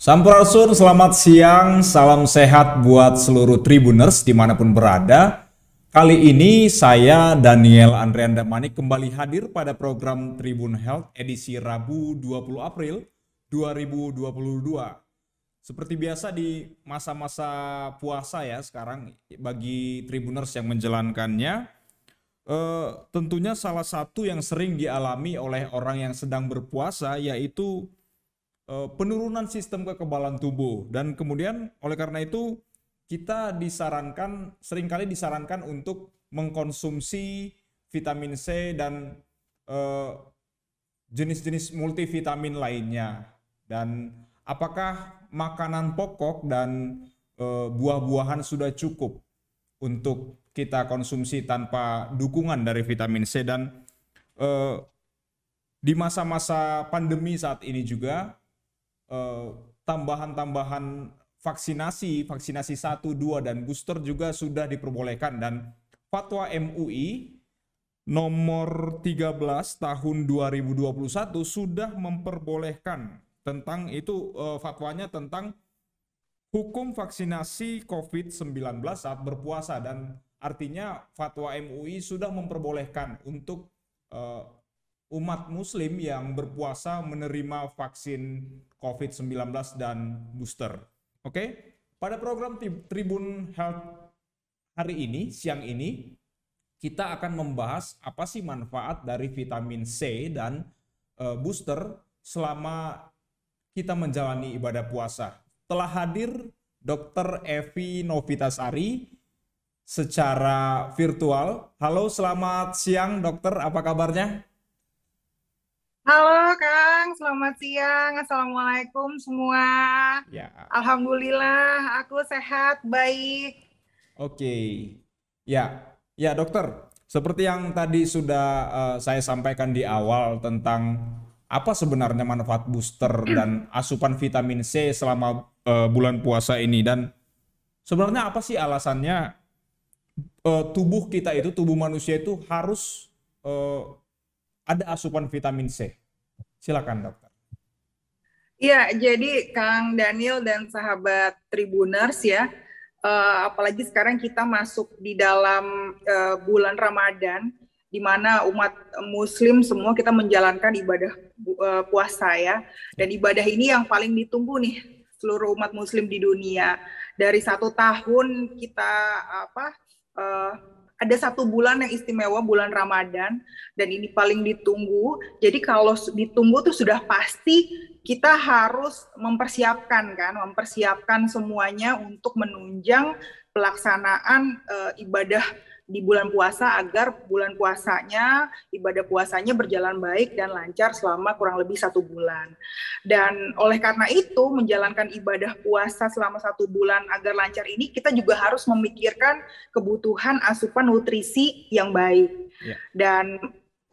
Sampurasun, selamat siang, salam sehat buat seluruh Tribuners di mana pun berada. Kali ini saya Daniel Andrean Damani kembali hadir pada program Tribun Health edisi Rabu 20 April 2022. Seperti biasa di masa-masa puasa ya sekarang bagi Tribuners yang menjalankannya, eh, tentunya salah satu yang sering dialami oleh orang yang sedang berpuasa yaitu penurunan sistem kekebalan tubuh. Dan kemudian oleh karena itu kita disarankan sering kali disarankan untuk mengkonsumsi vitamin C dan uh, jenis-jenis multivitamin lainnya. Dan apakah makanan pokok dan uh, buah-buahan sudah cukup untuk kita konsumsi tanpa dukungan dari vitamin C? Dan uh, di masa-masa pandemi saat ini juga Eh, tambahan-tambahan vaksinasi, vaksinasi 1, 2, dan booster juga sudah diperbolehkan. Dan fatwa MUI nomor 13 tahun 2021 sudah memperbolehkan tentang itu uh, fatwanya tentang hukum vaksinasi COVID-19 saat berpuasa dan artinya fatwa MUI sudah memperbolehkan untuk uh, umat muslim yang berpuasa menerima vaksin COVID-19 dan booster. Oke, pada program Tribun Health hari ini, siang ini, kita akan membahas apa sih manfaat dari vitamin C dan uh, booster selama kita menjalani ibadah puasa. Telah hadir Dr. Evi Novitasari secara virtual. Halo, selamat siang dokter, apa kabarnya? Halo Kang, selamat siang. Assalamualaikum semua. Ya. Alhamdulillah, aku sehat, baik. Oke, ya, ya dokter. Seperti yang tadi sudah uh, saya sampaikan di awal tentang apa sebenarnya manfaat booster dan asupan vitamin C selama uh, bulan puasa ini dan sebenarnya apa sih alasannya uh, tubuh kita itu tubuh manusia itu harus uh, ada asupan vitamin C. Silakan dokter. Iya, jadi Kang Daniel dan sahabat Tribuners ya, uh, apalagi sekarang kita masuk di dalam uh, bulan Ramadan, di mana umat Muslim semua kita menjalankan ibadah uh, puasa ya, dan ibadah ini yang paling ditunggu nih seluruh umat Muslim di dunia. Dari satu tahun kita apa ada satu bulan yang istimewa bulan Ramadan dan ini paling ditunggu. Jadi kalau ditunggu tuh sudah pasti kita harus mempersiapkan kan, mempersiapkan semuanya untuk menunjang pelaksanaan uh, ibadah di bulan puasa agar bulan puasanya ibadah puasanya berjalan baik dan lancar selama kurang lebih satu bulan. Dan oleh karena itu menjalankan ibadah puasa selama satu bulan agar lancar ini kita juga harus memikirkan kebutuhan asupan nutrisi yang baik. Yeah. dan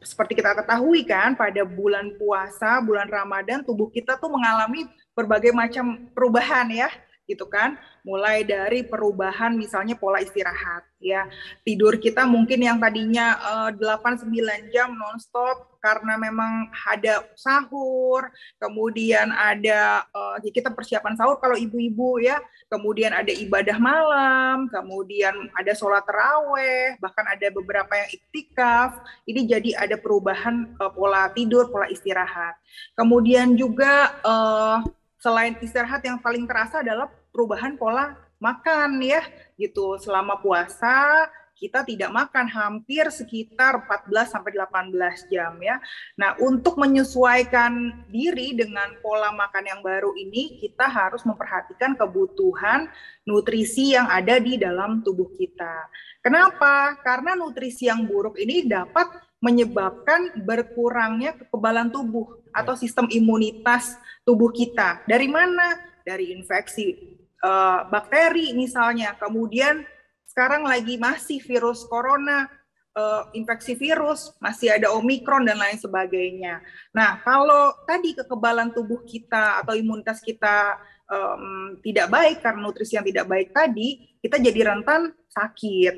seperti kita ketahui kan pada bulan puasa bulan Ramadan tubuh kita tuh mengalami berbagai macam perubahan ya gitu kan mulai dari perubahan misalnya pola istirahat ya. Tidur kita mungkin yang tadinya uh, 8 9 jam nonstop karena memang ada sahur kemudian ada uh, kita persiapan sahur kalau ibu-ibu ya. Kemudian ada ibadah malam kemudian ada sholat teraweh bahkan ada beberapa yang iktikaf. Ini jadi ada perubahan uh, pola tidur pola istirahat. Kemudian juga uh, selain istirahat yang paling terasa adalah perubahan pola makan ya gitu selama puasa kita tidak makan hampir sekitar 14 sampai 18 jam ya. Nah, untuk menyesuaikan diri dengan pola makan yang baru ini, kita harus memperhatikan kebutuhan nutrisi yang ada di dalam tubuh kita. Kenapa? Karena nutrisi yang buruk ini dapat menyebabkan berkurangnya kekebalan tubuh atau sistem imunitas tubuh kita. Dari mana? Dari infeksi uh, bakteri misalnya. Kemudian sekarang lagi masih virus corona, uh, infeksi virus, masih ada omikron dan lain sebagainya. Nah, kalau tadi kekebalan tubuh kita atau imunitas kita um, tidak baik karena nutrisi yang tidak baik tadi, kita jadi rentan sakit.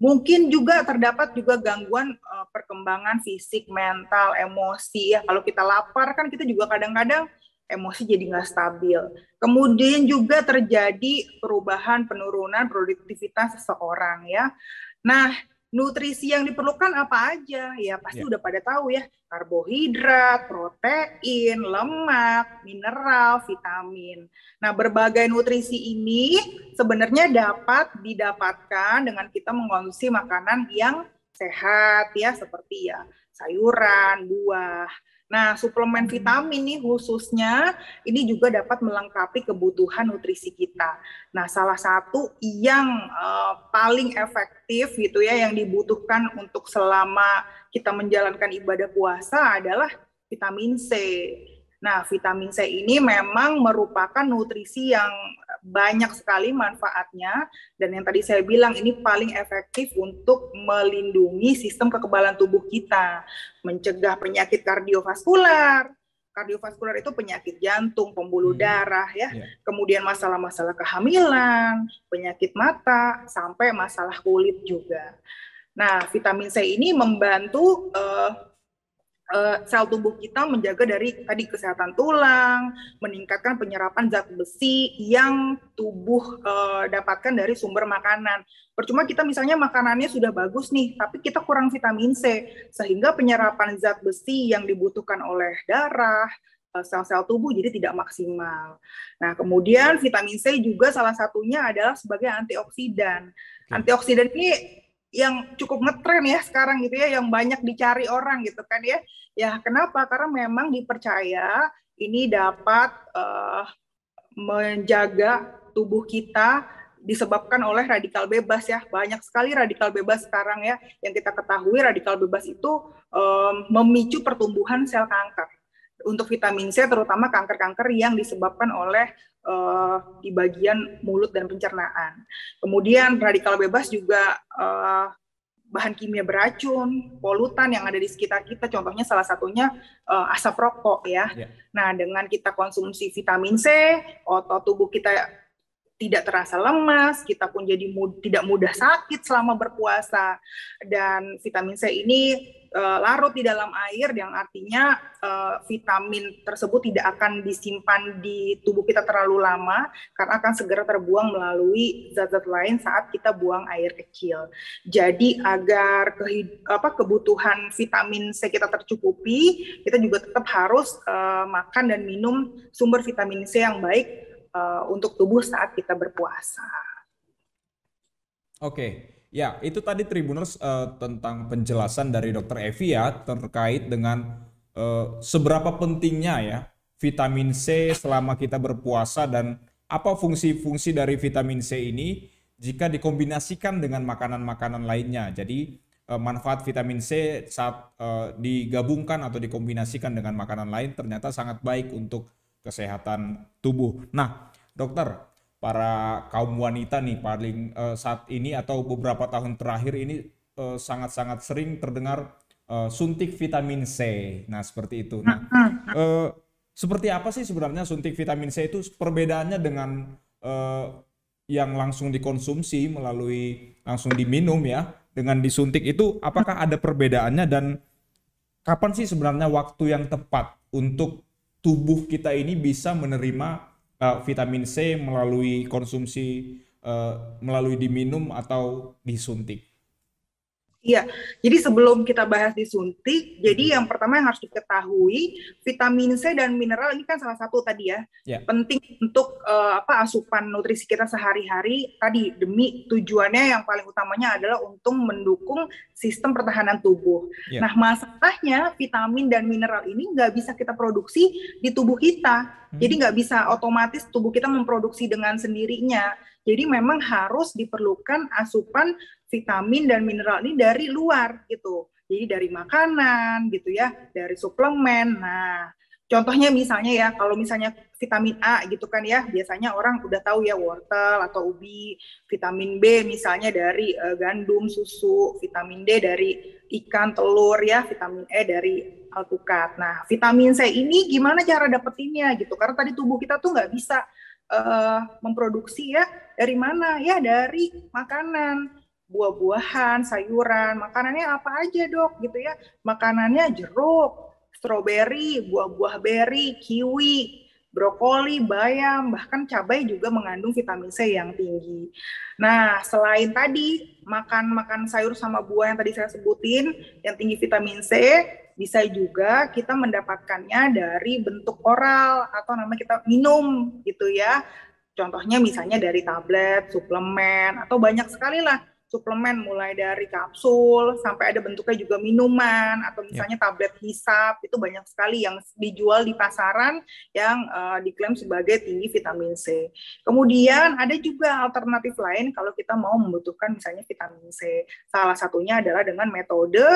Mungkin juga terdapat juga gangguan uh, perkembangan fisik, mental, emosi ya. Kalau kita lapar kan kita juga kadang-kadang emosi jadi nggak stabil. Kemudian juga terjadi perubahan penurunan produktivitas seseorang ya. Nah, nutrisi yang diperlukan apa aja? Ya pasti ya. udah pada tahu ya, karbohidrat, protein, lemak, mineral, vitamin. Nah, berbagai nutrisi ini sebenarnya dapat didapatkan dengan kita mengonsumsi makanan yang sehat ya seperti ya sayuran, buah. Nah, suplemen vitamin nih khususnya ini juga dapat melengkapi kebutuhan nutrisi kita. Nah, salah satu yang uh, paling efektif gitu ya yang dibutuhkan untuk selama kita menjalankan ibadah puasa adalah vitamin C. Nah, vitamin C ini memang merupakan nutrisi yang banyak sekali manfaatnya dan yang tadi saya bilang ini paling efektif untuk melindungi sistem kekebalan tubuh kita, mencegah penyakit kardiovaskular. Kardiovaskular itu penyakit jantung, pembuluh hmm. darah ya. Yeah. Kemudian masalah-masalah kehamilan, penyakit mata, sampai masalah kulit juga. Nah, vitamin C ini membantu uh, uh, sel tubuh kita menjaga dari tadi kesehatan tulang, meningkatkan penyerapan zat besi yang tubuh uh, dapatkan dari sumber makanan. Percuma kita misalnya makanannya sudah bagus nih, tapi kita kurang vitamin C, sehingga penyerapan zat besi yang dibutuhkan oleh darah, eh, sel-sel tubuh jadi tidak maksimal. Nah, kemudian vitamin C juga salah satunya adalah sebagai antioksidan. Antioksidan ini yang cukup ngetren ya sekarang gitu ya, yang banyak dicari orang gitu kan ya. Ya kenapa? Karena memang dipercaya ini dapat uh, menjaga tubuh kita disebabkan oleh radikal bebas ya banyak sekali radikal bebas sekarang ya yang kita ketahui radikal bebas itu um, memicu pertumbuhan sel kanker untuk vitamin C terutama kanker-kanker yang disebabkan oleh uh, di bagian mulut dan pencernaan. Kemudian radikal bebas juga uh, bahan kimia beracun, polutan yang ada di sekitar kita, contohnya salah satunya uh, asap rokok ya. Yeah. Nah, dengan kita konsumsi vitamin C, otot tubuh kita tidak terasa lemas, kita pun jadi mud tidak mudah sakit selama berpuasa. Dan vitamin C ini uh, larut di dalam air yang artinya uh, vitamin tersebut tidak akan disimpan di tubuh kita terlalu lama karena akan segera terbuang melalui zat-zat lain saat kita buang air kecil. Jadi agar ke, apa, kebutuhan vitamin C kita tercukupi, kita juga tetap harus uh, makan dan minum sumber vitamin C yang baik uh, untuk tubuh saat kita berpuasa. Oke, ya itu tadi Tribuners uh, tentang penjelasan dari Dokter Evi ya terkait dengan uh, seberapa pentingnya ya vitamin C selama kita berpuasa dan apa fungsi-fungsi dari vitamin C ini jika dikombinasikan dengan makanan-makanan lainnya. Jadi manfaat vitamin C saat uh, digabungkan atau dikombinasikan dengan makanan lain ternyata sangat baik untuk kesehatan tubuh. Nah, dokter, para kaum wanita nih paling uh, saat ini atau beberapa tahun terakhir ini eh, sangat-sangat uh, sering terdengar uh, suntik vitamin C. Nah, seperti itu. Nah, uh, seperti apa sih sebenarnya suntik vitamin C itu perbedaannya dengan uh, yang langsung dikonsumsi melalui langsung diminum ya dengan disuntik itu apakah ada perbedaannya dan kapan sih sebenarnya waktu yang tepat untuk tubuh kita ini bisa menerima uh, vitamin C melalui konsumsi uh, melalui diminum atau disuntik. Iya, jadi sebelum kita bahas disuntik, jadi yang pertama yang harus diketahui vitamin C dan mineral ini kan salah satu tadi ya, yeah. penting untuk uh, apa asupan nutrisi kita sehari-hari tadi demi tujuannya yang paling utamanya adalah untuk mendukung sistem pertahanan tubuh. Yeah. Nah masalahnya vitamin dan mineral ini nggak bisa kita produksi di tubuh kita, hmm. jadi nggak bisa otomatis tubuh kita memproduksi dengan sendirinya. Jadi memang harus diperlukan asupan vitamin dan mineral ini dari luar gitu. Jadi dari makanan gitu ya, dari suplemen. Nah, contohnya misalnya ya, kalau misalnya vitamin A gitu kan ya, biasanya orang udah tahu ya wortel atau ubi, vitamin B misalnya dari uh, gandum, susu, vitamin D dari ikan, telur ya, vitamin E dari alpukat. Nah, vitamin C ini gimana cara dapetinnya gitu? Karena tadi tubuh kita tuh nggak bisa uh, memproduksi ya dari mana? Ya dari makanan. Buah-buahan sayuran makanannya apa aja dok? Gitu ya. Makanannya jeruk stroberi buah-buah beri kiwi brokoli, bayam, bahkan cabai juga mengandung vitamin C yang tinggi. Nah, selain tadi makan-makan sayur sama buah yang tadi saya sebutin yang tinggi vitamin C, bisa juga kita mendapatkannya dari bentuk oral atau namanya kita minum gitu ya. Contohnya misalnya dari tablet, suplemen atau banyak sekali lah suplemen mulai dari kapsul sampai ada bentuknya juga minuman atau ya. misalnya yeah. tablet hisap itu banyak sekali yang dijual di pasaran yang uh, diklaim sebagai tinggi vitamin C. Kemudian ada juga alternatif lain kalau kita mau membutuhkan misalnya vitamin C. Salah satunya adalah dengan metode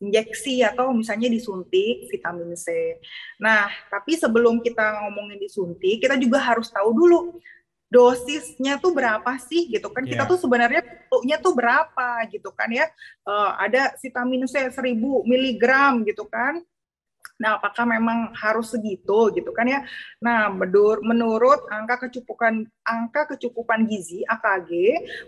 injeksi atau misalnya disuntik vitamin C. Nah, tapi sebelum kita ngomongin disuntik, kita juga harus tahu dulu dosisnya tuh berapa sih gitu kan yeah. kita iya. tuh sebenarnya perlunya tuh berapa gitu kan ya uh, ada vitamin C 1000 miligram gitu kan Nah, apakah memang harus segitu gitu kan ya? Nah, menur menurut angka kecukupan angka kecukupan gizi AKG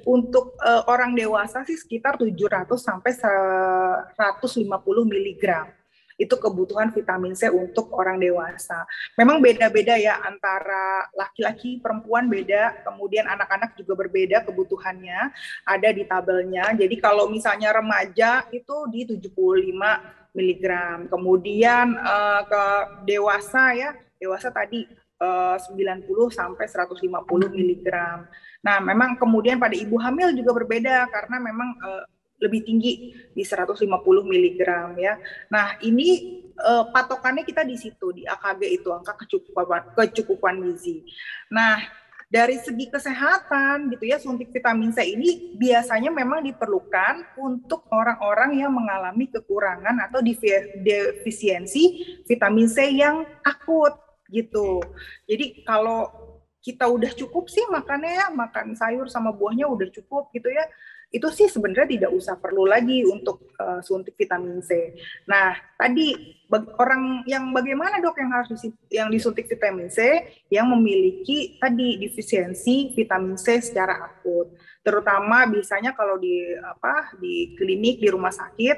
untuk uh, orang dewasa sih sekitar 700 sampai 150 miligram itu kebutuhan vitamin C untuk orang dewasa. Memang beda-beda ya antara laki-laki, perempuan beda, kemudian anak-anak juga berbeda kebutuhannya, ada di tabelnya. Jadi kalau misalnya remaja itu di 75 mg. Kemudian uh, ke dewasa ya, dewasa tadi uh, 90 sampai 150 mg. Nah, memang kemudian pada ibu hamil juga berbeda karena memang uh, lebih tinggi di 150 mg ya. Nah, ini uh, patokannya kita di situ di AKG itu angka kecukupan kecukupan gizi. Nah, dari segi kesehatan gitu ya suntik vitamin C ini biasanya memang diperlukan untuk orang-orang yang mengalami kekurangan atau defisiensi vitamin C yang akut gitu. Jadi kalau kita udah cukup sih makannya ya makan sayur sama buahnya udah cukup gitu ya itu sih sebenarnya tidak usah perlu lagi untuk uh, suntik vitamin C. Nah, tadi orang yang bagaimana dok yang harus yang disuntik vitamin C yang memiliki tadi defisiensi vitamin C secara akut. Terutama biasanya kalau di apa di klinik di rumah sakit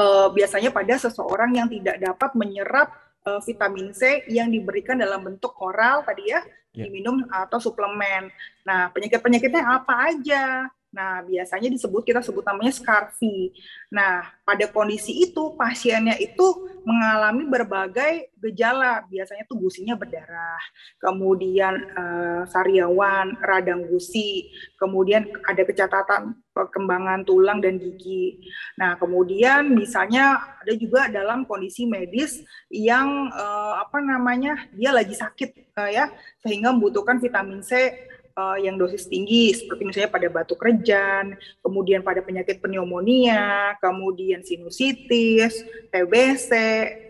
uh, biasanya pada seseorang yang tidak dapat menyerap uh, vitamin C yang diberikan dalam bentuk oral tadi ya, yeah. diminum atau suplemen. Nah, penyakit-penyakitnya apa aja? Nah, biasanya disebut kita sebut namanya scarfi. Nah, pada kondisi itu pasiennya itu mengalami berbagai gejala. Biasanya tuh gusinya berdarah, kemudian uh, sariawan, radang gusi, kemudian ada kecatatan perkembangan tulang dan gigi. Nah, kemudian misalnya ada juga dalam kondisi medis yang uh, apa namanya dia lagi sakit uh, ya, sehingga membutuhkan vitamin C uh, yang dosis tinggi seperti misalnya pada batuk rejan, kemudian pada penyakit pneumonia, kemudian sinusitis, TBC,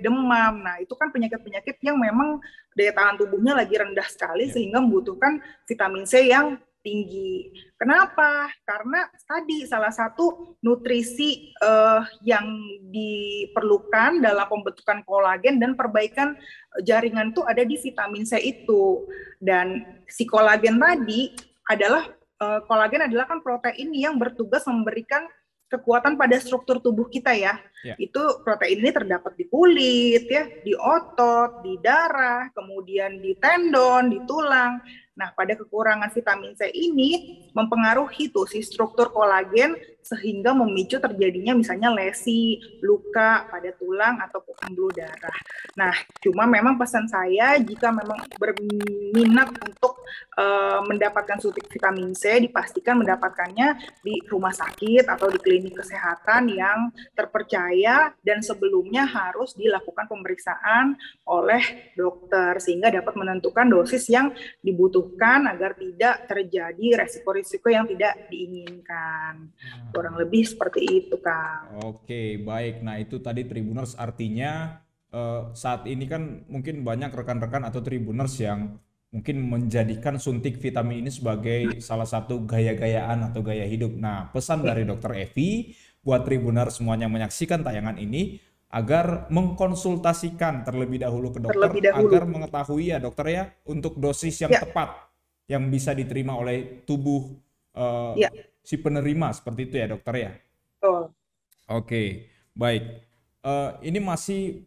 demam. Nah, itu kan penyakit-penyakit yang memang daya tahan tubuhnya lagi rendah sekali ya. sehingga membutuhkan vitamin C yang tinggi. Kenapa? Karena tadi salah satu nutrisi uh, yang diperlukan dalam pembentukan kolagen dan perbaikan jaringan itu ada di vitamin C itu. Dan si kolagen tadi adalah uh, kolagen adalah kan protein yang bertugas memberikan kekuatan pada struktur tubuh kita ya. ya. Itu protein ini terdapat di kulit ya, di otot, di darah, kemudian di tendon, di tulang. Nah, pada kekurangan vitamin C ini mempengaruhi tuh si struktur kolagen sehingga memicu terjadinya misalnya lesi, luka pada tulang atau pembuluh darah. Nah, cuma memang pesan saya jika memang berminat untuk uh, mendapatkan suntik vitamin C, dipastikan mendapatkannya di rumah sakit atau di klinik kesehatan yang terpercaya dan sebelumnya harus dilakukan pemeriksaan oleh dokter sehingga dapat menentukan dosis yang dibutuhkan agar tidak terjadi resiko-risiko yang tidak diinginkan. Hmm. Kurang lebih seperti itu, Kang. Oke, baik. Nah, itu tadi Tribuners artinya uh, saat ini kan mungkin banyak rekan-rekan atau Tribuners yang mungkin menjadikan suntik vitamin ini sebagai salah satu gaya-gayaan atau gaya hidup. Nah, pesan dari Dokter Evi buat Tribuners semuanya menyaksikan tayangan ini agar mengkonsultasikan terlebih dahulu ke dokter dahulu. agar mengetahui ya dokter ya untuk dosis yang ya. tepat yang bisa diterima oleh tubuh uh, ya si penerima seperti itu ya dokter ya? Oh. Oke, baik. Uh, ini masih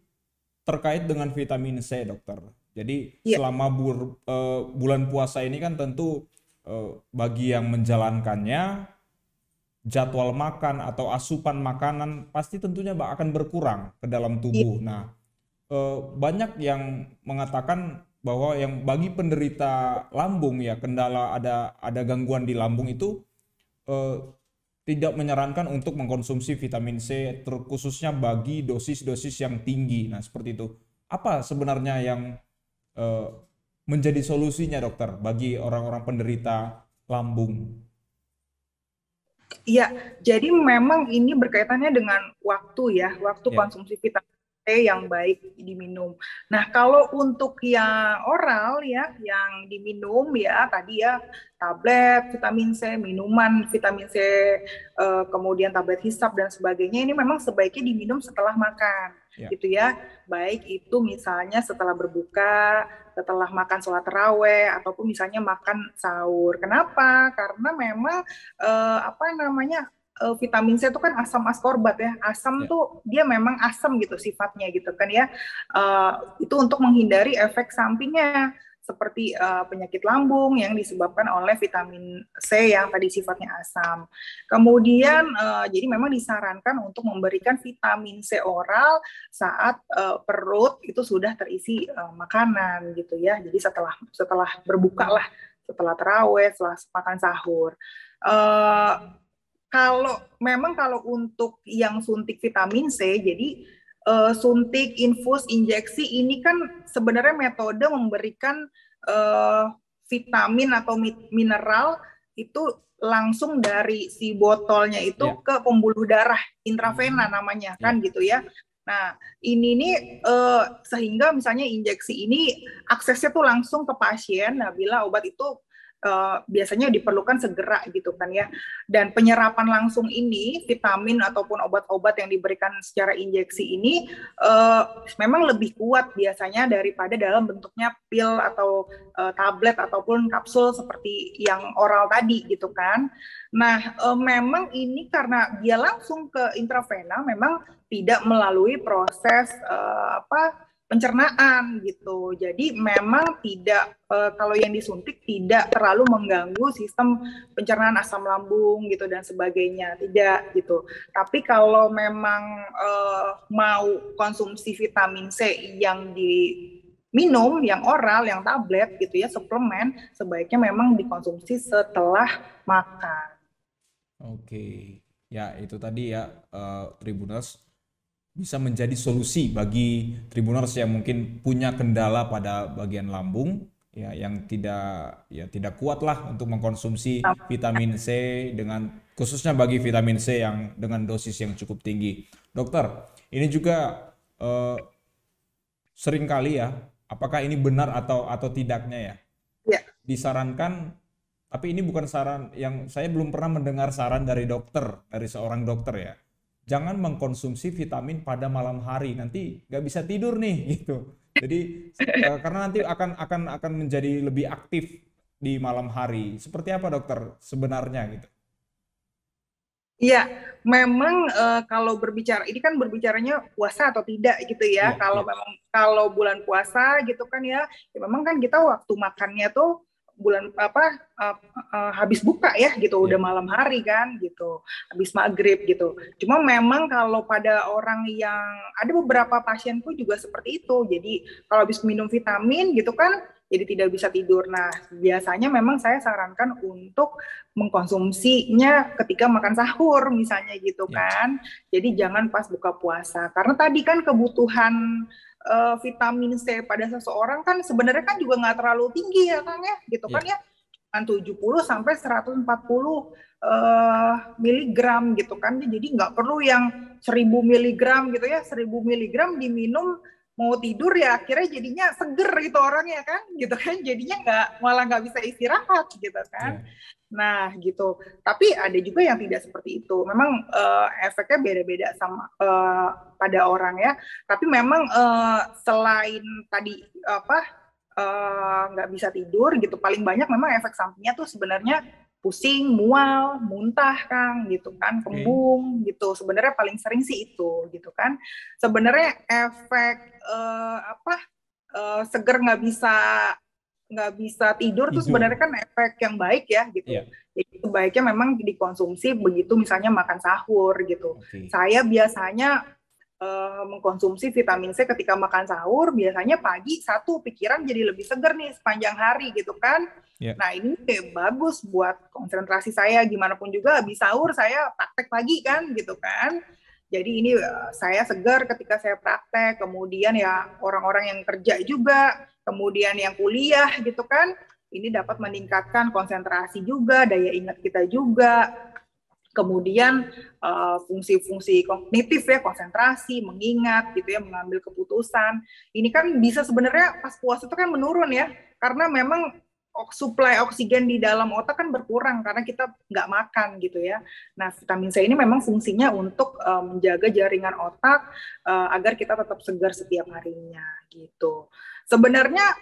terkait dengan vitamin C dokter. Jadi yeah. selama bur, uh, bulan puasa ini kan tentu uh, bagi yang menjalankannya jadwal makan atau asupan makanan pasti tentunya akan berkurang ke dalam tubuh. Yeah. Nah, uh, banyak yang mengatakan bahwa yang bagi penderita lambung ya kendala ada ada gangguan di lambung itu uh, tidak menyarankan untuk mengkonsumsi vitamin C terkhususnya bagi dosis-dosis yang tinggi. Nah, seperti itu. Apa sebenarnya yang uh, menjadi solusinya dokter bagi orang-orang penderita lambung? Iya, jadi memang ini berkaitannya dengan waktu ya, waktu ya. konsumsi vitamin C yang baik diminum. Nah, kalau untuk yang oral ya, yang diminum ya tadi ya tablet vitamin C, minuman vitamin C, eh, kemudian tablet hisap dan sebagainya ini memang sebaiknya diminum setelah makan, ya. gitu ya. Baik itu misalnya setelah berbuka, setelah makan sholat terawih ataupun misalnya makan sahur. Kenapa? Karena memang eh, apa namanya uh, vitamin C itu kan asam askorbat ya. Asam yeah. tuh dia memang asam gitu sifatnya gitu kan ya. Uh, itu untuk menghindari efek sampingnya seperti uh, penyakit lambung yang disebabkan oleh vitamin C yang tadi sifatnya asam. Kemudian uh, jadi memang disarankan untuk memberikan vitamin C oral saat uh, perut itu sudah terisi uh, makanan gitu ya. Jadi setelah setelah berbuka lah, setelah terawih, setelah makan sahur. Uh, kalau memang kalau untuk yang suntik vitamin C, jadi uh, suntik, infus, injeksi ini kan sebenarnya metode memberikan uh, vitamin atau mineral itu langsung dari si botolnya itu yeah. ke pembuluh darah intravena hmm. namanya kan yeah. gitu ya. Nah, ini nih uh, sehingga misalnya injeksi ini aksesnya tuh langsung ke pasien. Nah, bila obat itu uh, biasanya diperlukan segera gitu kan ya. Dan penyerapan langsung ini vitamin ataupun obat-obat yang diberikan secara injeksi ini uh, memang lebih kuat biasanya daripada dalam bentuknya pil atau uh, tablet ataupun kapsul seperti yang oral tadi gitu kan. Nah, uh, memang ini karena dia langsung ke intravena memang tidak melalui proses uh, apa pencernaan gitu. Jadi memang tidak e, kalau yang disuntik tidak terlalu mengganggu sistem pencernaan asam lambung gitu dan sebagainya, tidak gitu. Tapi kalau memang e, mau konsumsi vitamin C yang diminum, yang oral, yang tablet gitu ya, suplemen, sebaiknya memang dikonsumsi setelah makan. Oke. Ya, itu tadi ya uh, Tribuners bisa menjadi solusi bagi tribuners yang mungkin punya kendala pada bagian lambung ya yang tidak ya tidak kuat lah untuk mengkonsumsi vitamin C dengan khususnya bagi vitamin C yang dengan dosis yang cukup tinggi. Dokter, ini juga eh, sering kali ya, apakah ini benar atau atau tidaknya ya? Ya. Disarankan tapi ini bukan saran yang saya belum pernah mendengar saran dari dokter, dari seorang dokter ya jangan mengkonsumsi vitamin pada malam hari nanti nggak bisa tidur nih gitu jadi uh, karena nanti akan akan akan menjadi lebih aktif di malam hari seperti apa dokter sebenarnya gitu Iya, memang uh, kalau berbicara ini kan berbicaranya puasa atau tidak gitu ya. ya kalau ya. memang kalau bulan puasa gitu kan ya, ya memang kan kita waktu makannya tuh bulan apa uh, uh, habis buka ya gitu yeah. udah malam hari kan gitu habis maghrib gitu cuma memang kalau pada orang yang ada beberapa pasienku juga seperti itu jadi kalau habis minum vitamin gitu kan jadi tidak bisa tidur. Nah, biasanya memang saya sarankan untuk mengkonsumsinya ketika makan sahur misalnya gitu ya. kan. Jadi jangan pas buka puasa. Karena tadi kan kebutuhan uh, vitamin C pada seseorang kan sebenarnya kan juga nggak terlalu tinggi ya Kang ya, gitu kan yeah. ya. 70 sampai 140 uh, miligram gitu kan. Jadi nggak perlu yang 1000 miligram gitu ya, 1000 miligram diminum mau tidur ya akhirnya jadinya seger gitu orangnya kan gitu kan jadinya nggak malah nggak bisa istirahat gitu kan yeah. Nah gitu tapi ada juga yang tidak seperti itu memang uh, efeknya beda-beda sama uh, pada orang ya tapi memang uh, selain tadi apa nggak uh, bisa tidur gitu paling banyak memang efek sampingnya tuh sebenarnya pusing, mual, muntah, Kang, gitu kan, kembung, okay. gitu. Sebenarnya paling sering sih itu, gitu kan. Sebenarnya efek uh, apa uh, seger nggak bisa nggak bisa tidur, tidur. tuh sebenarnya kan efek yang baik ya gitu. Yeah. Jadi sebaiknya memang dikonsumsi begitu misalnya makan sahur gitu. Okay. Saya biasanya uh, mengkonsumsi vitamin C ketika makan sahur, biasanya pagi satu pikiran jadi lebih seger nih sepanjang hari gitu kan. Yeah. Nah ini kayak bagus buat konsentrasi saya. Gimana pun juga habis sahur saya praktek pagi kan gitu kan. Jadi ini uh, saya segar ketika saya praktek. Kemudian ya orang-orang yang kerja juga, kemudian yang kuliah gitu kan. Ini dapat meningkatkan konsentrasi juga, daya ingat kita juga. Kemudian uh, fungsi-fungsi kognitif ya, konsentrasi, mengingat gitu ya, mengambil keputusan. Ini kan bisa sebenarnya pas puasa itu kan menurun ya, karena memang supply oksigen di dalam otak kan berkurang karena kita nggak makan gitu ya. Nah, vitamin C ini memang fungsinya untuk uh, menjaga jaringan otak uh, agar kita tetap segar setiap harinya gitu. Sebenarnya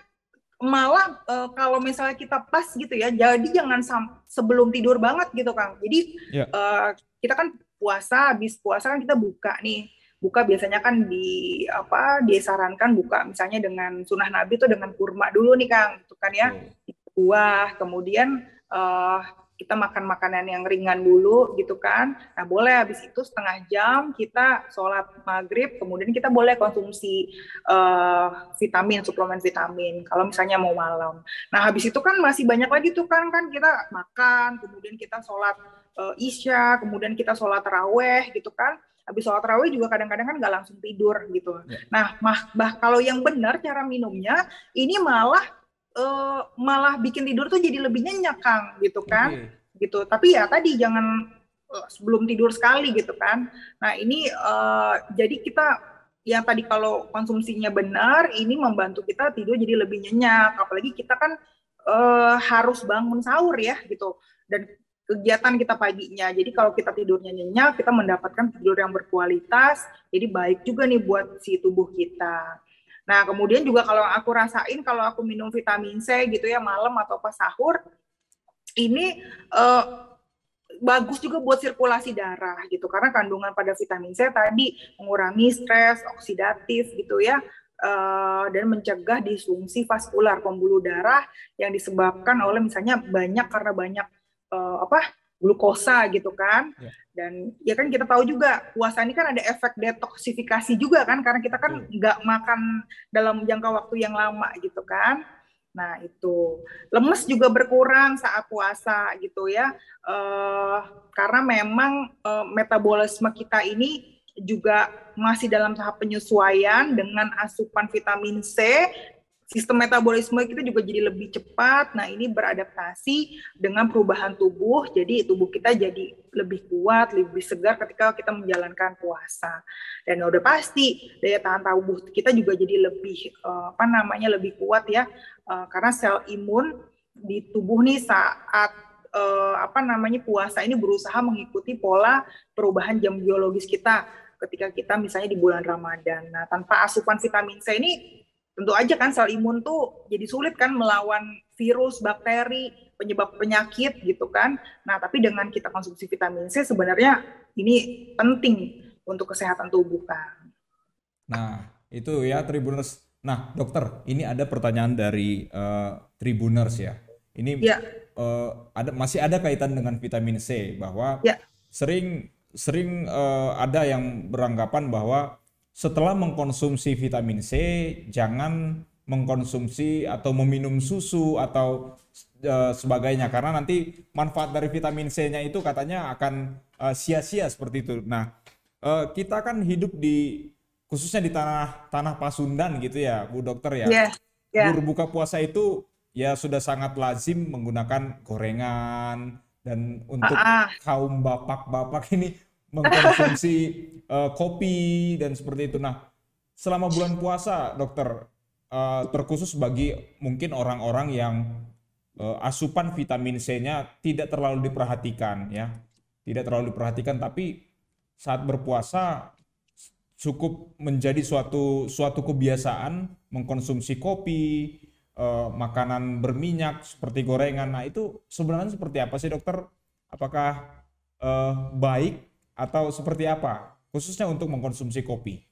malah uh, kalau misalnya kita pas gitu ya, jadi jangan sebelum tidur banget gitu Kang. Jadi yeah. Ya. uh, kita kan puasa, habis puasa kan kita buka nih buka biasanya kan di apa disarankan buka misalnya dengan sunnah nabi itu dengan kurma dulu nih kang itu kan ya buah, kemudian uh, kita makan makanan yang ringan dulu gitu kan. Nah boleh habis itu setengah jam kita sholat maghrib, kemudian kita boleh konsumsi uh, vitamin, suplemen vitamin kalau misalnya mau malam. Nah habis itu kan masih banyak lagi tuh kan kan kita makan, kemudian kita sholat uh, isya, kemudian kita sholat raweh gitu kan. Habis sholat raweh juga kadang-kadang kan nggak langsung tidur gitu. Ya. Nah, mah, bah, kalau yang benar cara minumnya ini malah uh, malah bikin tidur tuh jadi lebih nyenyak Kang gitu kan okay. gitu tapi ya tadi jangan uh, sebelum tidur sekali gitu kan nah ini uh, jadi kita yang tadi kalau konsumsinya benar ini membantu kita tidur jadi lebih nyenyak apalagi kita kan uh, harus bangun sahur ya gitu dan kegiatan kita paginya. Jadi kalau kita tidurnya nyenyak, kita mendapatkan tidur yang berkualitas. Jadi baik juga nih buat si tubuh kita. Nah, kemudian juga kalau aku rasain kalau aku minum vitamin C gitu ya malam atau pas sahur, ini uh, bagus juga buat sirkulasi darah gitu. Karena kandungan pada vitamin C tadi mengurangi stres oksidatif gitu ya uh, dan mencegah disfungsi vaskular pembuluh darah yang disebabkan oleh misalnya banyak karena banyak uh, apa glukosa gitu kan. Ya. Dan ya kan kita tahu juga puasa ini kan ada efek detoksifikasi juga kan karena kita kan nggak makan dalam jangka waktu yang lama gitu kan. Nah itu lemes juga berkurang saat puasa gitu ya, uh, karena memang uh, metabolisme kita ini juga masih dalam tahap penyesuaian dengan asupan vitamin C sistem metabolisme kita juga jadi lebih cepat. Nah, ini beradaptasi dengan perubahan tubuh. Jadi tubuh kita jadi lebih kuat, lebih segar ketika kita menjalankan puasa. Dan udah pasti daya tahan tubuh kita juga jadi lebih uh, apa namanya lebih kuat ya. Uh, karena sel imun di tubuh nih saat uh, apa namanya puasa ini berusaha mengikuti pola perubahan jam biologis kita ketika kita misalnya di bulan Ramadan. Nah, tanpa asupan vitamin C ini tentu aja kan sel imun tuh jadi sulit kan melawan virus, bakteri, penyebab penyakit gitu kan. Nah, tapi dengan kita konsumsi vitamin C sebenarnya ini penting untuk kesehatan tubuh kan. Nah, itu ya Tribuners. Nah, dokter, ini ada pertanyaan dari uh, Tribuners ya. Ini ya. Uh, ada masih ada kaitan dengan vitamin C bahwa ya. sering sering uh, ada yang beranggapan bahwa setelah mengkonsumsi vitamin C jangan mengkonsumsi atau meminum susu atau uh, sebagainya karena nanti manfaat dari vitamin C-nya itu katanya akan uh, sia-sia seperti itu. Nah, uh, kita kan hidup di khususnya di tanah tanah Pasundan gitu ya, Bu Dokter ya. Yeah, yeah. Berbuka puasa itu ya sudah sangat lazim menggunakan gorengan dan untuk uh -uh. kaum bapak-bapak ini mengkonsumsi uh, kopi dan seperti itu. Nah, selama bulan puasa, dokter, uh, terkhusus bagi mungkin orang-orang yang uh, asupan vitamin C-nya tidak terlalu diperhatikan, ya, tidak terlalu diperhatikan, tapi saat berpuasa cukup menjadi suatu suatu kebiasaan mengkonsumsi kopi, uh, makanan berminyak seperti gorengan. Nah, itu sebenarnya seperti apa sih, dokter? Apakah uh, baik atau seperti apa khususnya untuk mengkonsumsi kopi?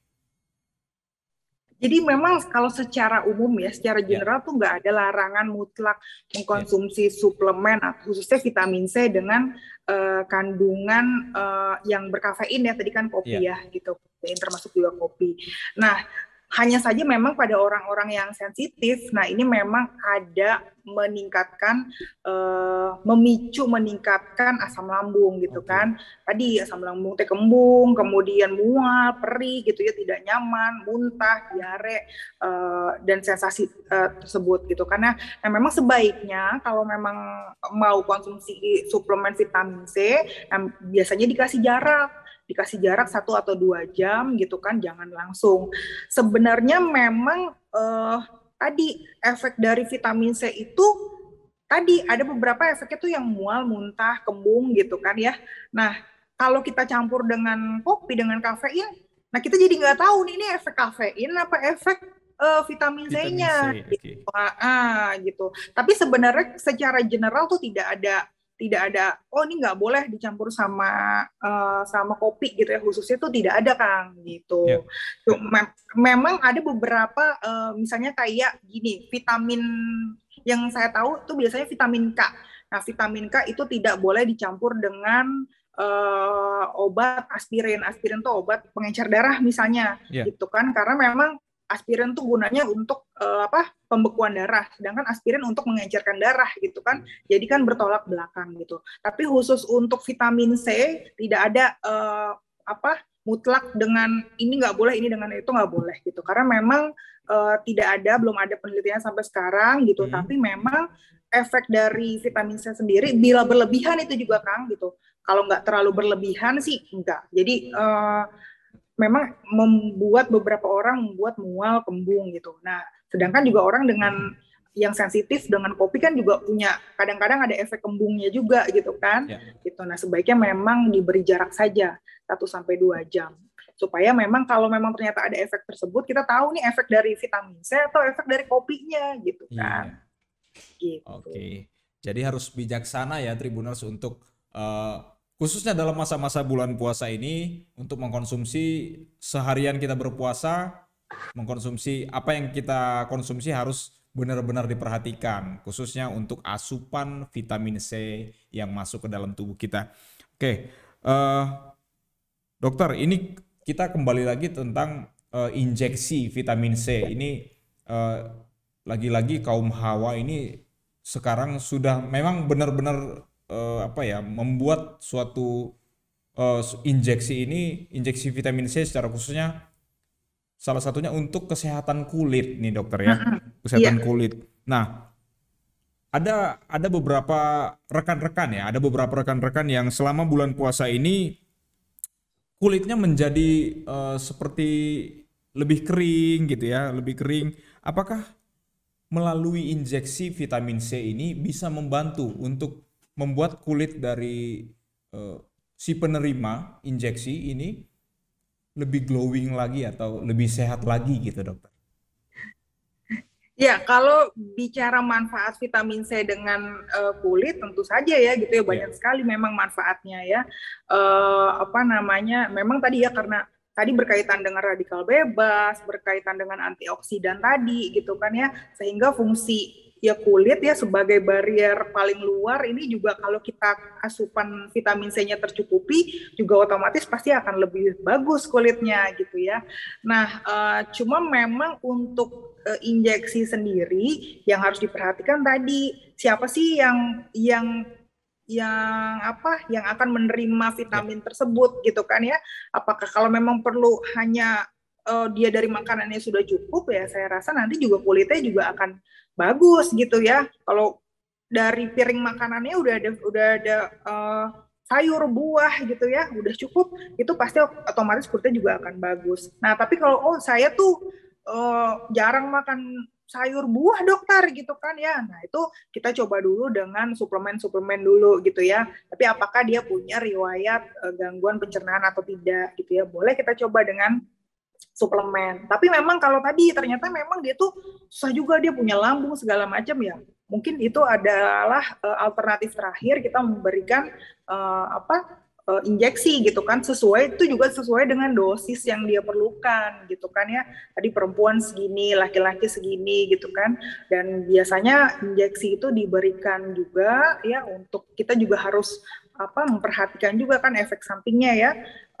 Jadi memang kalau secara umum ya, secara ya. general yeah. tuh nggak ada larangan mutlak mengkonsumsi yeah. suplemen khususnya vitamin C dengan uh, kandungan uh, yang berkafein ya tadi kan kopi yeah. ya gitu, termasuk juga kopi. Nah hanya saja memang pada orang-orang yang sensitif, nah ini memang ada meningkatkan, uh, memicu meningkatkan asam lambung gitu okay. kan. Tadi asam lambung teh kembung, kemudian mual, perih gitu ya, tidak nyaman, muntah, diare, uh, dan sensasi uh, tersebut gitu. Karena nah memang sebaiknya kalau memang mau konsumsi suplemen vitamin C, nah biasanya dikasih jarak dikasih jarak satu atau dua jam gitu kan jangan langsung sebenarnya memang uh, tadi efek dari vitamin C itu tadi ada beberapa efeknya tuh yang mual muntah kembung gitu kan ya nah kalau kita campur dengan kopi dengan kafein nah kita jadi nggak tahu nih ini efek kafein apa efek uh, vitamin C-nya C, gitu. Okay. Ah, gitu. Tapi sebenarnya secara general tuh tidak ada tidak ada oh ini nggak boleh dicampur sama uh, sama kopi gitu ya khususnya itu tidak ada kang gitu yeah. Mem memang ada beberapa uh, misalnya kayak gini vitamin yang saya tahu itu biasanya vitamin K nah vitamin K itu tidak boleh dicampur dengan uh, obat aspirin aspirin itu obat pengencer darah misalnya yeah. gitu kan karena memang aspirin tuh gunanya untuk uh, apa pembekuan darah, sedangkan aspirin untuk mengencerkan darah gitu kan. Jadi kan bertolak belakang gitu. Tapi khusus untuk vitamin C tidak ada uh, apa mutlak dengan ini nggak boleh, ini dengan itu nggak boleh gitu. Karena memang uh, tidak ada, belum ada penelitian sampai sekarang gitu. Hmm. Tapi memang efek dari vitamin C sendiri bila berlebihan itu juga Kang gitu. Kalau nggak terlalu berlebihan sih enggak. Jadi uh, memang membuat beberapa orang membuat mual, kembung gitu. Nah, sedangkan juga orang dengan yang sensitif dengan kopi kan juga punya kadang-kadang ada efek kembungnya juga gitu kan. Ya. Gitu. Nah, sebaiknya memang diberi jarak saja 1 sampai 2 jam supaya memang kalau memang ternyata ada efek tersebut kita tahu nih efek dari vitamin C atau efek dari kopinya gitu iya. kan. Gitu. Oke. Jadi harus bijaksana ya Tribuners untuk uh, khususnya dalam masa-masa bulan puasa ini untuk mengkonsumsi seharian kita berpuasa mengkonsumsi apa yang kita konsumsi harus benar-benar diperhatikan khususnya untuk asupan vitamin C yang masuk ke dalam tubuh kita. Oke, uh, dokter ini kita kembali lagi tentang uh, injeksi vitamin C ini uh, lagi-lagi kaum hawa ini sekarang sudah memang benar-benar uh, apa ya membuat suatu uh, injeksi ini injeksi vitamin C secara khususnya salah satunya untuk kesehatan kulit nih dokter ya kesehatan yeah. kulit. Nah ada ada beberapa rekan-rekan ya ada beberapa rekan-rekan yang selama bulan puasa ini kulitnya menjadi uh, seperti lebih kering gitu ya lebih kering. Apakah melalui injeksi vitamin C ini bisa membantu untuk membuat kulit dari uh, si penerima injeksi ini lebih glowing lagi atau lebih sehat lagi gitu dokter? Ya, kalau bicara manfaat vitamin C dengan uh, kulit tentu saja ya gitu ya banyak yeah. sekali memang manfaatnya ya. Uh, apa namanya? Memang tadi ya karena tadi berkaitan dengan radikal bebas, berkaitan dengan antioksidan tadi gitu kan ya, sehingga fungsi ya kulit ya sebagai barrier paling luar ini juga kalau kita asupan vitamin C-nya tercukupi juga otomatis pasti akan lebih bagus kulitnya gitu ya. Nah, uh, cuma memang untuk uh, injeksi sendiri yang harus diperhatikan tadi siapa sih yang yang yang apa yang akan menerima vitamin tersebut gitu kan ya apakah kalau memang perlu hanya uh, dia dari makanannya sudah cukup ya saya rasa nanti juga kulitnya juga akan bagus gitu ya. Kalau dari piring makanannya udah ada udah ada uh, sayur buah gitu ya, udah cukup, itu pasti otomatis kulitnya juga akan bagus. Nah, tapi kalau oh saya tuh uh, jarang makan sayur buah dokter gitu kan ya. Nah, itu kita coba dulu dengan suplemen-suplemen dulu gitu ya. Tapi apakah dia punya riwayat uh, gangguan pencernaan atau tidak gitu ya. Boleh kita coba dengan suplemen. Tapi memang kalau tadi ternyata memang dia tuh susah juga dia punya lambung segala macam ya. Mungkin itu adalah uh, alternatif terakhir kita memberikan uh, apa uh, injeksi gitu kan sesuai itu juga sesuai dengan dosis yang dia perlukan gitu kan ya tadi perempuan segini laki-laki segini gitu kan dan biasanya injeksi itu diberikan juga ya untuk kita juga harus apa memperhatikan juga kan efek sampingnya ya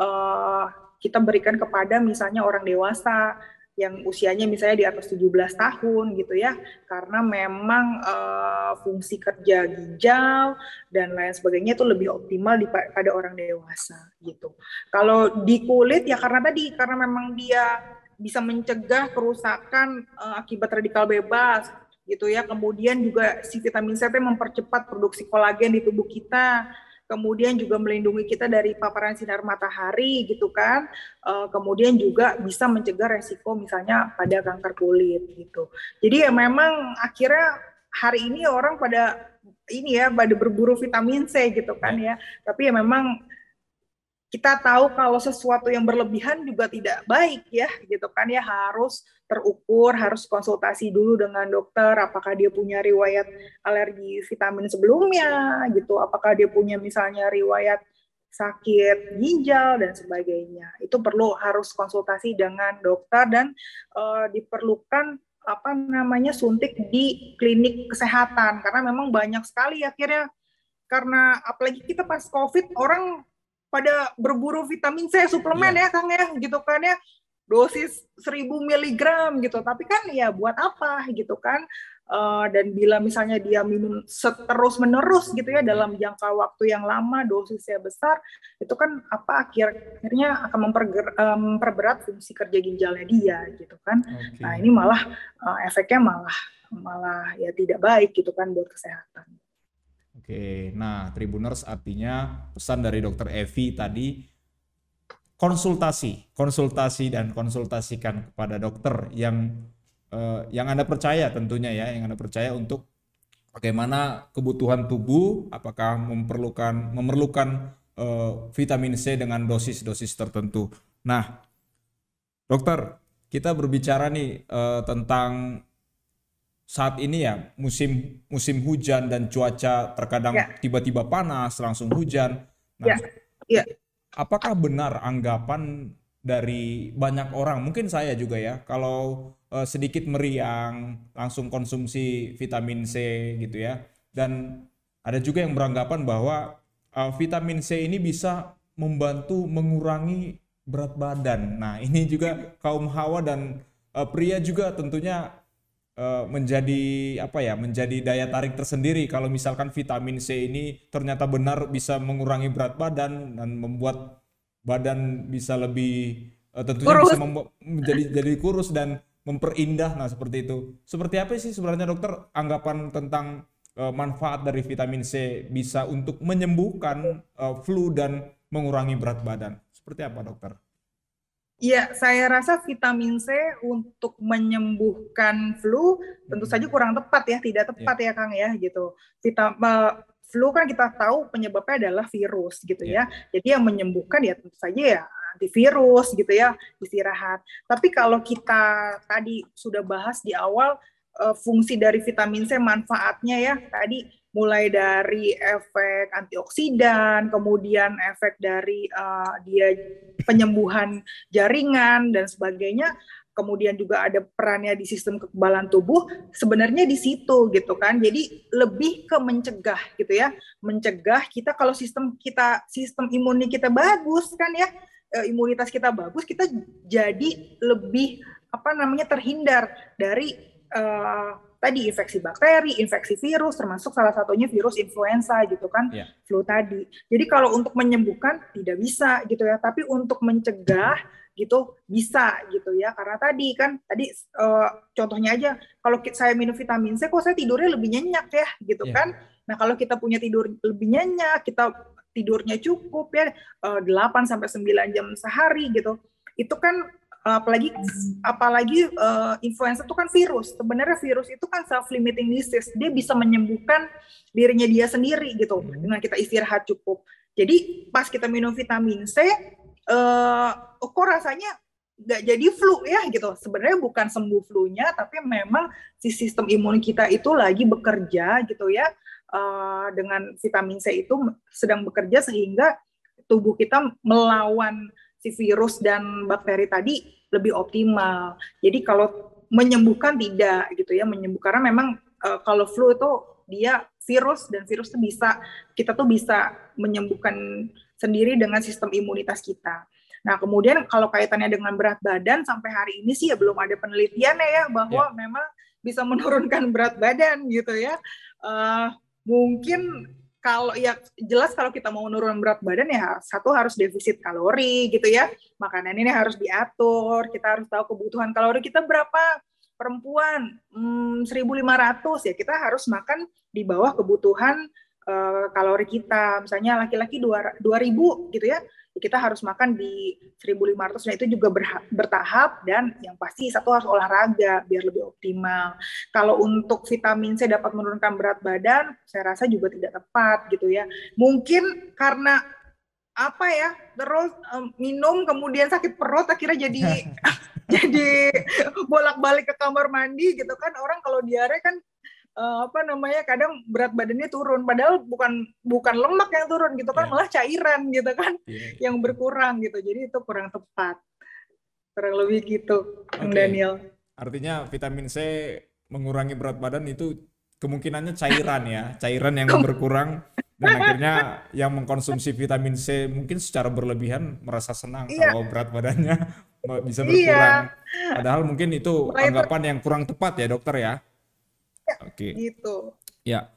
uh, kita berikan kepada misalnya orang dewasa yang usianya misalnya di atas 17 tahun gitu ya karena memang uh, fungsi kerja ginjal dan lain sebagainya itu lebih optimal pada orang dewasa gitu. Kalau di kulit ya karena tadi karena memang dia bisa mencegah kerusakan uh, akibat radikal bebas gitu ya. Kemudian juga si vitamin C mempercepat produksi kolagen di tubuh kita kemudian juga melindungi kita dari paparan sinar matahari gitu kan, uh, kemudian juga bisa mencegah resiko misalnya pada kanker kulit gitu. Jadi ya memang akhirnya hari ini orang pada ini ya pada berburu vitamin C gitu kan ya, tapi ya memang kita tahu kalau sesuatu yang berlebihan juga tidak baik ya gitu kan ya. Harus terukur harus konsultasi dulu dengan dokter apakah dia punya riwayat alergi vitamin sebelumnya gitu. Apakah dia punya misalnya riwayat sakit ginjal dan sebagainya. Itu perlu harus konsultasi dengan dokter dan uh, diperlukan apa namanya suntik di klinik kesehatan. Karena memang banyak sekali akhirnya karena apalagi kita pas covid orang pada berburu vitamin C suplemen yeah. ya Kang ya gitu kan ya. Dosis 1000 miligram gitu. Tapi kan ya buat apa gitu kan? Uh, dan bila misalnya dia minum terus menerus gitu ya dalam jangka waktu yang lama dosisnya besar itu kan apa akhir akhirnya akan memperger, um, memperberat fungsi kerja ginjalnya dia gitu kan. Okay. nah ini malah uh, efeknya malah malah ya tidak baik gitu kan buat kesehatan Oke, nah Tribuners artinya pesan dari Dokter Evi tadi konsultasi, konsultasi dan konsultasikan kepada dokter yang eh, yang Anda percaya tentunya ya, yang Anda percaya untuk bagaimana kebutuhan tubuh, apakah memerlukan memerlukan eh, vitamin C dengan dosis-dosis tertentu. Nah, dokter, kita berbicara nih eh, tentang saat ini ya musim musim hujan dan cuaca terkadang ya. tiba-tiba panas langsung hujan. Nah, ya. Ya. apakah benar anggapan dari banyak orang, mungkin saya juga ya, kalau uh, sedikit meriang langsung konsumsi vitamin C gitu ya, dan ada juga yang beranggapan bahwa uh, vitamin C ini bisa membantu mengurangi berat badan. Nah ini juga kaum hawa dan uh, pria juga tentunya Eh, menjadi apa ya menjadi daya tarik tersendiri. Kalau misalkan vitamin C ini ternyata benar bisa mengurangi berat badan dan membuat badan bisa lebih uh, tentunya kurus. bisa menjadi jadi kurus dan memperindah. Nah seperti itu. Seperti apa sih sebenarnya dokter anggapan tentang uh, manfaat dari vitamin C bisa untuk menyembuhkan uh, flu dan mengurangi berat badan? Seperti apa dokter Iya, saya rasa vitamin C untuk menyembuhkan flu tentu saja kurang tepat ya, tidak tepat ya, ya Kang ya gitu. Vita, flu kan kita tahu penyebabnya adalah virus gitu ya. ya. Jadi yang menyembuhkan ya tentu saja ya antivirus gitu ya, istirahat. Tapi kalau kita tadi sudah bahas di awal eh, fungsi dari vitamin C manfaatnya ya. Tadi mulai dari efek antioksidan, kemudian efek dari uh, dia penyembuhan jaringan dan sebagainya, kemudian juga ada perannya di sistem kekebalan tubuh, sebenarnya di situ gitu kan. Jadi lebih ke mencegah gitu ya, mencegah kita kalau sistem kita sistem imun kita bagus kan ya, eh, imunitas kita bagus, kita jadi lebih apa namanya terhindar dari uh, tadi infeksi bakteri, infeksi virus, termasuk salah satunya virus influenza gitu kan, yeah. flu tadi. Jadi kalau untuk menyembuhkan tidak bisa gitu ya, tapi untuk mencegah gitu bisa gitu ya, karena tadi kan tadi uh, contohnya aja kalau saya minum vitamin C, kok saya tidurnya lebih nyenyak ya gitu yeah. kan. Nah kalau kita punya tidur lebih nyenyak, kita tidurnya cukup ya uh, eh, 8 sampai 9 jam sehari gitu, itu kan apalagi apalagi uh, influenza itu kan virus. Sebenarnya virus itu kan self limiting disease. Dia bisa menyembuhkan dirinya dia sendiri gitu hmm. dengan kita istirahat cukup. Jadi pas kita minum vitamin C, uh, kok rasanya nggak jadi flu ya gitu. Sebenarnya bukan sembuh flu-nya, tapi memang si sistem imun kita itu lagi bekerja gitu ya uh, dengan vitamin C itu sedang bekerja sehingga tubuh kita melawan si virus dan bakteri tadi lebih optimal. Jadi kalau menyembuhkan tidak gitu ya, menyembuhkan karena memang uh, kalau flu itu dia virus dan virus itu bisa kita tuh bisa menyembuhkan sendiri dengan sistem imunitas kita. Nah, kemudian kalau kaitannya dengan berat badan sampai hari ini sih ya belum ada penelitiannya ya bahwa yeah. memang bisa menurunkan berat badan gitu ya. Uh, mungkin kalau ya jelas kalau kita mau menurunkan berat badan ya satu harus defisit kalori gitu ya. Makanan ini harus diatur kita harus tahu kebutuhan kalori. Kita berapa perempuan? Hmm, 1.500 ya kita harus makan di bawah kebutuhan uh, kalori kita. Misalnya laki-laki 2.000 gitu ya kita harus makan di 1500 nah itu juga bertahap dan yang pasti satu harus olahraga biar lebih optimal. Kalau untuk vitamin C dapat menurunkan berat badan, saya rasa juga tidak tepat gitu ya. Mungkin karena apa ya terus um, minum kemudian sakit perut akhirnya jadi jadi bolak-balik ke kamar mandi gitu kan orang kalau diare kan uh, apa namanya kadang berat badannya turun padahal bukan bukan lemak yang turun gitu kan yeah. malah cairan gitu kan yeah. yang berkurang gitu jadi itu kurang tepat kurang lebih gitu okay. Daniel artinya vitamin C mengurangi berat badan itu kemungkinannya cairan ya cairan yang berkurang dan akhirnya yang mengkonsumsi vitamin C mungkin secara berlebihan merasa senang yeah. kalau berat badannya bisa iya. berkurang. Yeah. Padahal mungkin itu anggapan yang kurang tepat ya dokter ya. Oke. Okay. Gitu. Ya.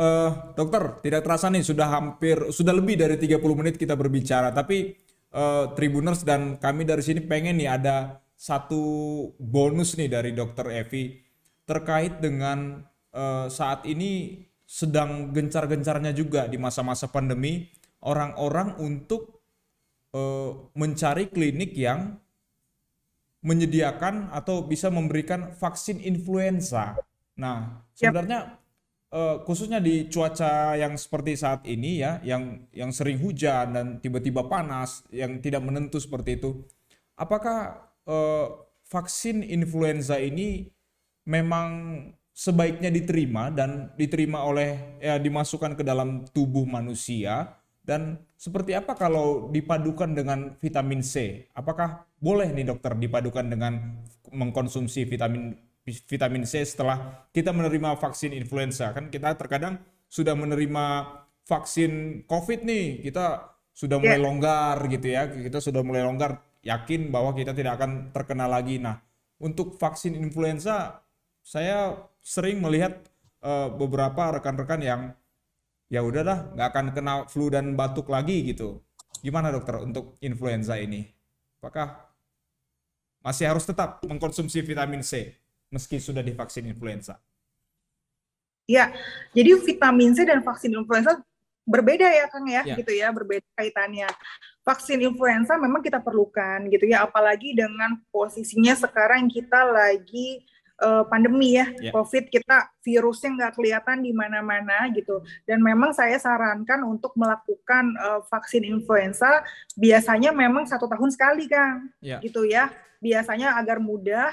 Uh, dokter, tidak terasa nih sudah hampir sudah lebih dari 30 menit kita berbicara, tapi uh, Tribuners dan kami dari sini pengen nih ada satu bonus nih dari dokter Evi terkait dengan uh, saat ini sedang gencar-gencarnya juga di masa-masa pandemi orang-orang untuk uh, mencari klinik yang menyediakan atau bisa memberikan vaksin influenza Nah, sebenarnya yep. uh, khususnya di cuaca yang seperti saat ini ya, yang yang sering hujan dan tiba-tiba panas, yang tidak menentu seperti itu, apakah uh, vaksin influenza ini memang sebaiknya diterima dan diterima oleh ya dimasukkan ke dalam tubuh manusia dan seperti apa kalau dipadukan dengan vitamin C? Apakah boleh nih dokter dipadukan dengan mengkonsumsi vitamin vitamin C setelah kita menerima vaksin influenza. Kan kita terkadang sudah menerima vaksin COVID nih, kita sudah mulai yeah. longgar gitu ya. Kita sudah mulai longgar, yakin bahwa kita tidak akan terkena lagi. Nah, untuk vaksin influenza saya sering melihat uh, beberapa rekan-rekan yang ya udahlah nggak akan kena flu dan batuk lagi gitu. Gimana dokter untuk influenza ini? Apakah masih harus tetap mengkonsumsi vitamin C? Meski sudah divaksin influenza? Ya, jadi vitamin C dan vaksin influenza berbeda ya Kang ya, ya, gitu ya, berbeda kaitannya. Vaksin influenza memang kita perlukan gitu ya, apalagi dengan posisinya sekarang kita lagi uh, pandemi ya, ya, COVID kita virusnya nggak kelihatan di mana-mana gitu. Dan memang saya sarankan untuk melakukan uh, vaksin influenza biasanya memang satu tahun sekali Kang, ya. gitu ya. Biasanya agar mudah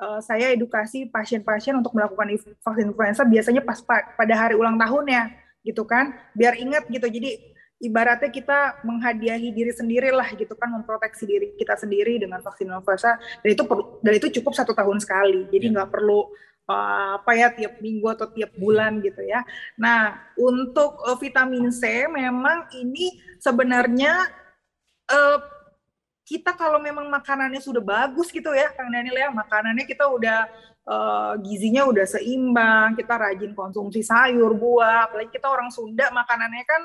uh, saya edukasi pasien-pasien untuk melakukan vaksin influenza biasanya pas pada hari ulang tahun ya gitu kan biar ingat gitu jadi ibaratnya kita menghadiahi diri sendiri lah gitu kan memproteksi diri kita sendiri dengan vaksin influenza dan itu perlu dan itu cukup satu tahun sekali jadi ya. nggak yeah. perlu uh, apa ya tiap minggu atau tiap bulan gitu ya nah untuk uh, vitamin C memang ini sebenarnya uh, kita kalau memang makanannya sudah bagus gitu ya Kang Daniel ya makanannya kita udah uh, gizinya udah seimbang kita rajin konsumsi sayur buah apalagi kita orang Sunda makanannya kan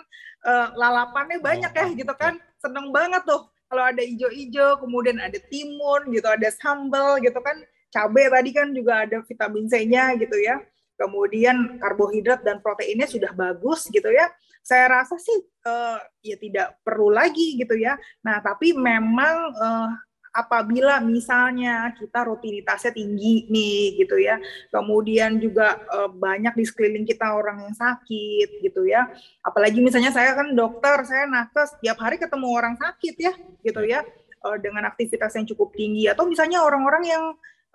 uh, lalapannya banyak ya gitu kan seneng banget tuh. Kalau ada ijo-ijo kemudian ada timun gitu ada sambal gitu kan cabai tadi kan juga ada vitamin C-nya gitu ya. Kemudian karbohidrat dan proteinnya sudah bagus gitu ya saya rasa sih uh, ya tidak perlu lagi gitu ya. Nah tapi memang uh, apabila misalnya kita rutinitasnya tinggi nih gitu ya kemudian juga uh, banyak di sekeliling kita orang yang sakit gitu ya. Apalagi misalnya saya kan dokter saya nakes tiap hari ketemu orang sakit ya gitu ya uh, dengan aktivitas yang cukup tinggi. Atau misalnya orang-orang yang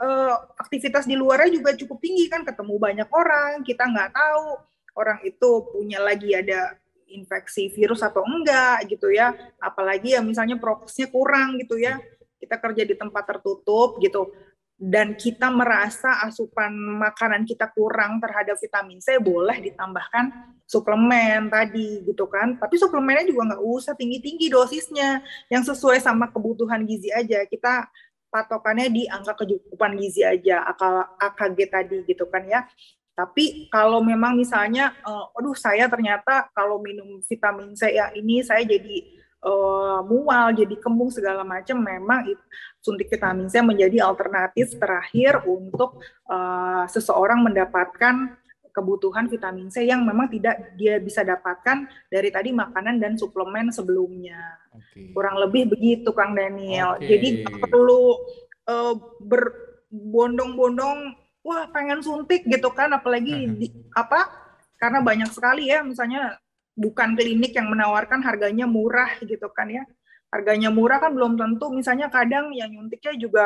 uh, aktivitas di luarnya juga cukup tinggi kan ketemu banyak orang kita nggak tahu orang itu punya lagi ada infeksi virus atau enggak gitu ya. Apalagi ya misalnya prokesnya kurang gitu ya. Kita kerja di tempat tertutup gitu. Dan kita merasa asupan makanan kita kurang terhadap vitamin C boleh ditambahkan suplemen tadi gitu kan. Tapi suplemennya juga nggak usah tinggi tinggi dosisnya. Yang sesuai sama kebutuhan gizi aja. Kita patokannya di angka kecukupan gizi aja AKG tadi gitu kan ya tapi kalau memang misalnya, uh, aduh saya ternyata kalau minum vitamin C ya ini saya jadi uh, mual, jadi kembung segala macam, memang it, suntik vitamin C menjadi alternatif terakhir untuk uh, seseorang mendapatkan kebutuhan vitamin C yang memang tidak dia bisa dapatkan dari tadi makanan dan suplemen sebelumnya. Okay. Kurang lebih begitu Kang Daniel. Okay. Jadi perlu uh, berbondong-bondong wah pengen suntik gitu kan apalagi di, apa karena banyak sekali ya misalnya bukan klinik yang menawarkan harganya murah gitu kan ya. Harganya murah kan belum tentu misalnya kadang yang nyuntiknya juga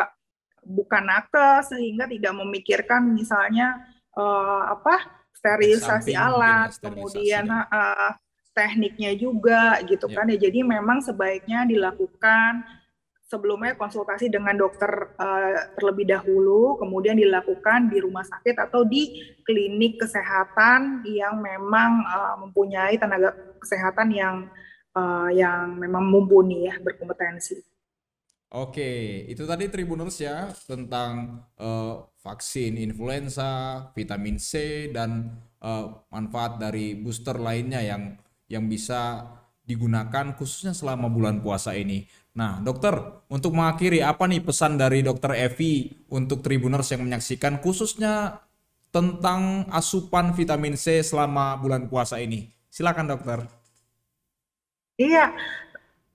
bukan nakes sehingga tidak memikirkan misalnya uh, apa sterilisasi alat, ya, kemudian uh, tekniknya juga gitu ya. kan ya. Jadi memang sebaiknya dilakukan sebelumnya konsultasi dengan dokter uh, terlebih dahulu, kemudian dilakukan di rumah sakit atau di klinik kesehatan yang memang uh, mempunyai tenaga kesehatan yang uh, yang memang mumpuni ya berkompetensi. Oke, itu tadi Tribuners ya tentang uh, vaksin influenza, vitamin C dan uh, manfaat dari booster lainnya yang yang bisa digunakan khususnya selama bulan puasa ini. Nah, dokter, untuk mengakhiri apa nih pesan dari dokter Evi untuk tribuners yang menyaksikan khususnya tentang asupan vitamin C selama bulan puasa ini? Silakan dokter. Iya,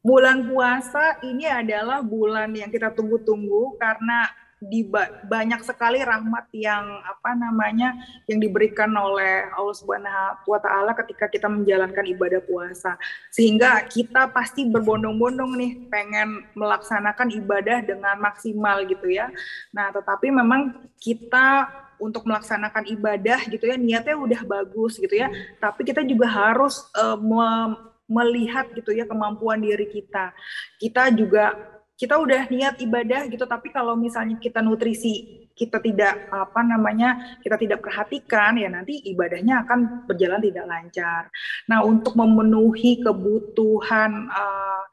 bulan puasa ini adalah bulan yang kita tunggu-tunggu karena di banyak sekali rahmat yang apa namanya yang diberikan oleh Allah Subhanahu wa taala ketika kita menjalankan ibadah puasa. Sehingga kita pasti berbondong-bondong nih pengen melaksanakan ibadah dengan maksimal gitu ya. Nah, tetapi memang kita untuk melaksanakan ibadah gitu ya niatnya udah bagus gitu ya. Tapi kita juga harus uh, melihat gitu ya kemampuan diri kita. Kita juga kita udah niat ibadah gitu tapi kalau misalnya kita nutrisi kita tidak apa namanya kita tidak perhatikan ya nanti ibadahnya akan berjalan tidak lancar. Nah untuk memenuhi kebutuhan uh,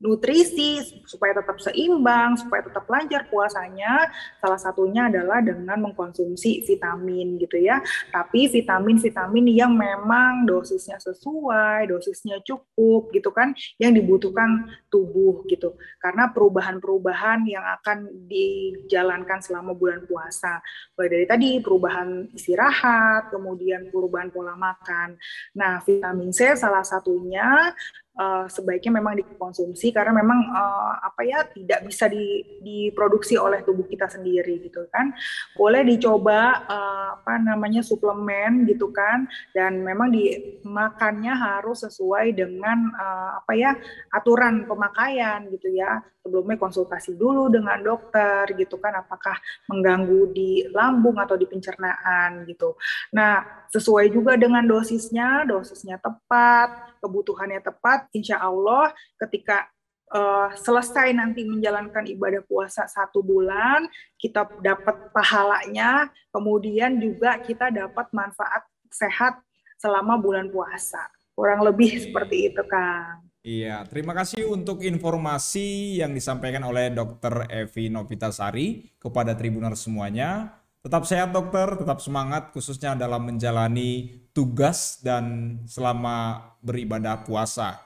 nutrisi supaya tetap seimbang, supaya tetap lancar puasanya, salah satunya adalah dengan mengkonsumsi vitamin gitu ya. Tapi vitamin-vitamin yang memang dosisnya sesuai, dosisnya cukup gitu kan, yang dibutuhkan tubuh gitu. Karena perubahan-perubahan yang akan dijalankan selama bulan puasa, mulai dari tadi perubahan istirahat, kemudian perubahan pola makan. Nah, vitamin C salah satunya uh, sebaiknya memang dikonsumsi karena memang uh, apa ya tidak bisa di, diproduksi oleh tubuh kita sendiri gitu kan. Boleh dicoba uh, apa namanya suplemen gitu kan. Dan memang dimakannya harus sesuai dengan uh, apa ya aturan pemakaian gitu ya. Sebelumnya konsultasi dulu dengan dokter gitu kan apakah mengganggu di lambung atau di pencernaan gitu. Nah sesuai juga dengan dosisnya dosisnya tepat kebutuhannya tepat insya Allah ketika uh, selesai nanti menjalankan ibadah puasa satu bulan, kita dapat pahalanya, kemudian juga kita dapat manfaat sehat selama bulan puasa. Kurang lebih seperti itu, Kang. Iya, terima kasih untuk informasi yang disampaikan oleh Dr. Evi Novitasari kepada tribuner semuanya. Tetap sehat dokter, tetap semangat khususnya dalam menjalani tugas dan selama beribadah puasa.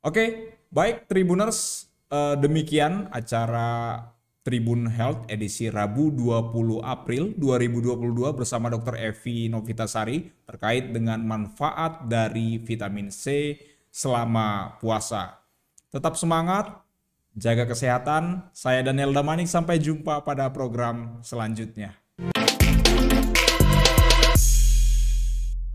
Oke, baik Tribuners, eh, demikian acara Tribun Health edisi Rabu 20 April 2022 bersama Dr. Evi Novitasari terkait dengan manfaat dari vitamin C selama puasa. Tetap semangat, jaga kesehatan. Saya Daniel Damanik, sampai jumpa pada program selanjutnya.